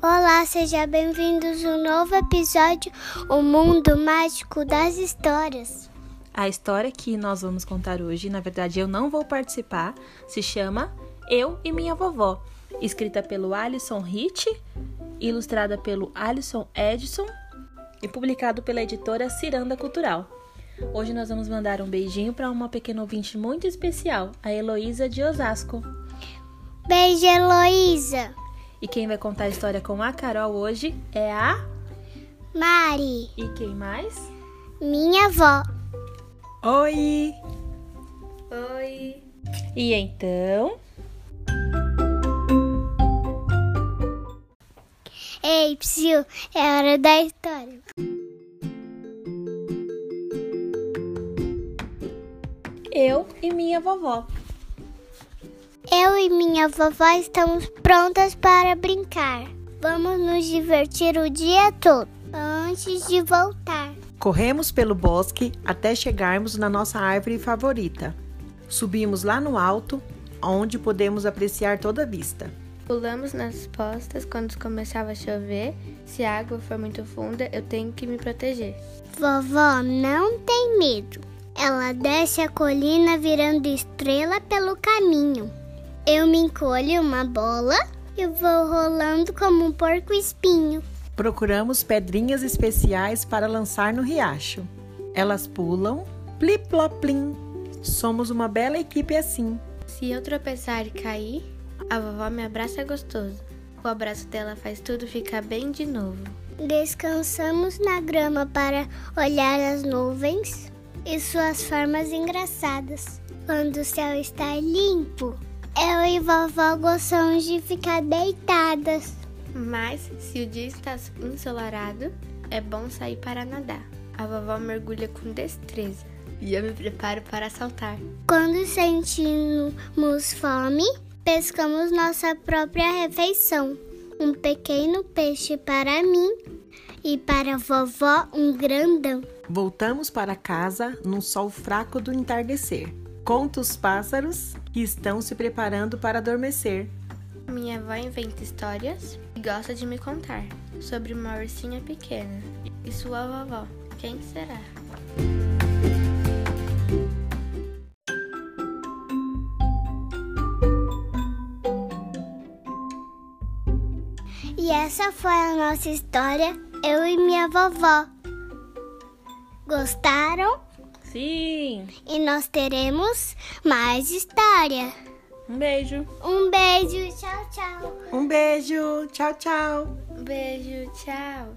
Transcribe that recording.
Olá, sejam bem-vindos a um novo episódio, O Mundo Mágico das Histórias. A história que nós vamos contar hoje, na verdade eu não vou participar, se chama Eu e Minha Vovó, escrita pelo Alison Hitch, ilustrada pelo Alison Edson e publicado pela editora Ciranda Cultural. Hoje nós vamos mandar um beijinho para uma pequena ouvinte muito especial, a Heloísa de Osasco. Beijo, Heloísa! E quem vai contar a história com a Carol hoje é a Mari. E quem mais? Minha avó. Oi! Oi! E então? Ei, Psyu, é hora da história. Eu e minha vovó. Eu e minha vovó estamos prontas para brincar. Vamos nos divertir o dia todo antes de voltar. Corremos pelo bosque até chegarmos na nossa árvore favorita. Subimos lá no alto, onde podemos apreciar toda a vista. Pulamos nas postas quando começava a chover. Se a água for muito funda, eu tenho que me proteger. Vovó não tem medo. Ela desce a colina virando estrela pelo caminho. Eu me encolho uma bola e vou rolando como um porco espinho. Procuramos pedrinhas especiais para lançar no riacho. Elas pulam, plip-plop-plim. Somos uma bela equipe assim. Se eu tropeçar e cair, a vovó me abraça gostoso. O abraço dela faz tudo ficar bem de novo. Descansamos na grama para olhar as nuvens e suas formas engraçadas. Quando o céu está limpo, eu e vovó gostamos de ficar deitadas. Mas se o dia está ensolarado, é bom sair para nadar. A vovó mergulha com destreza e eu me preparo para saltar. Quando sentimos fome, pescamos nossa própria refeição. Um pequeno peixe para mim e para a vovó um grandão. Voltamos para casa num sol fraco do entardecer. Conta os pássaros que estão se preparando para adormecer. Minha avó inventa histórias e gosta de me contar sobre uma ursinha pequena. E sua vovó, quem será? E essa foi a nossa história, eu e minha vovó. Gostaram? Sim. E nós teremos mais história. Um beijo. Um beijo, tchau, tchau. Um beijo, tchau, tchau. Um beijo, tchau.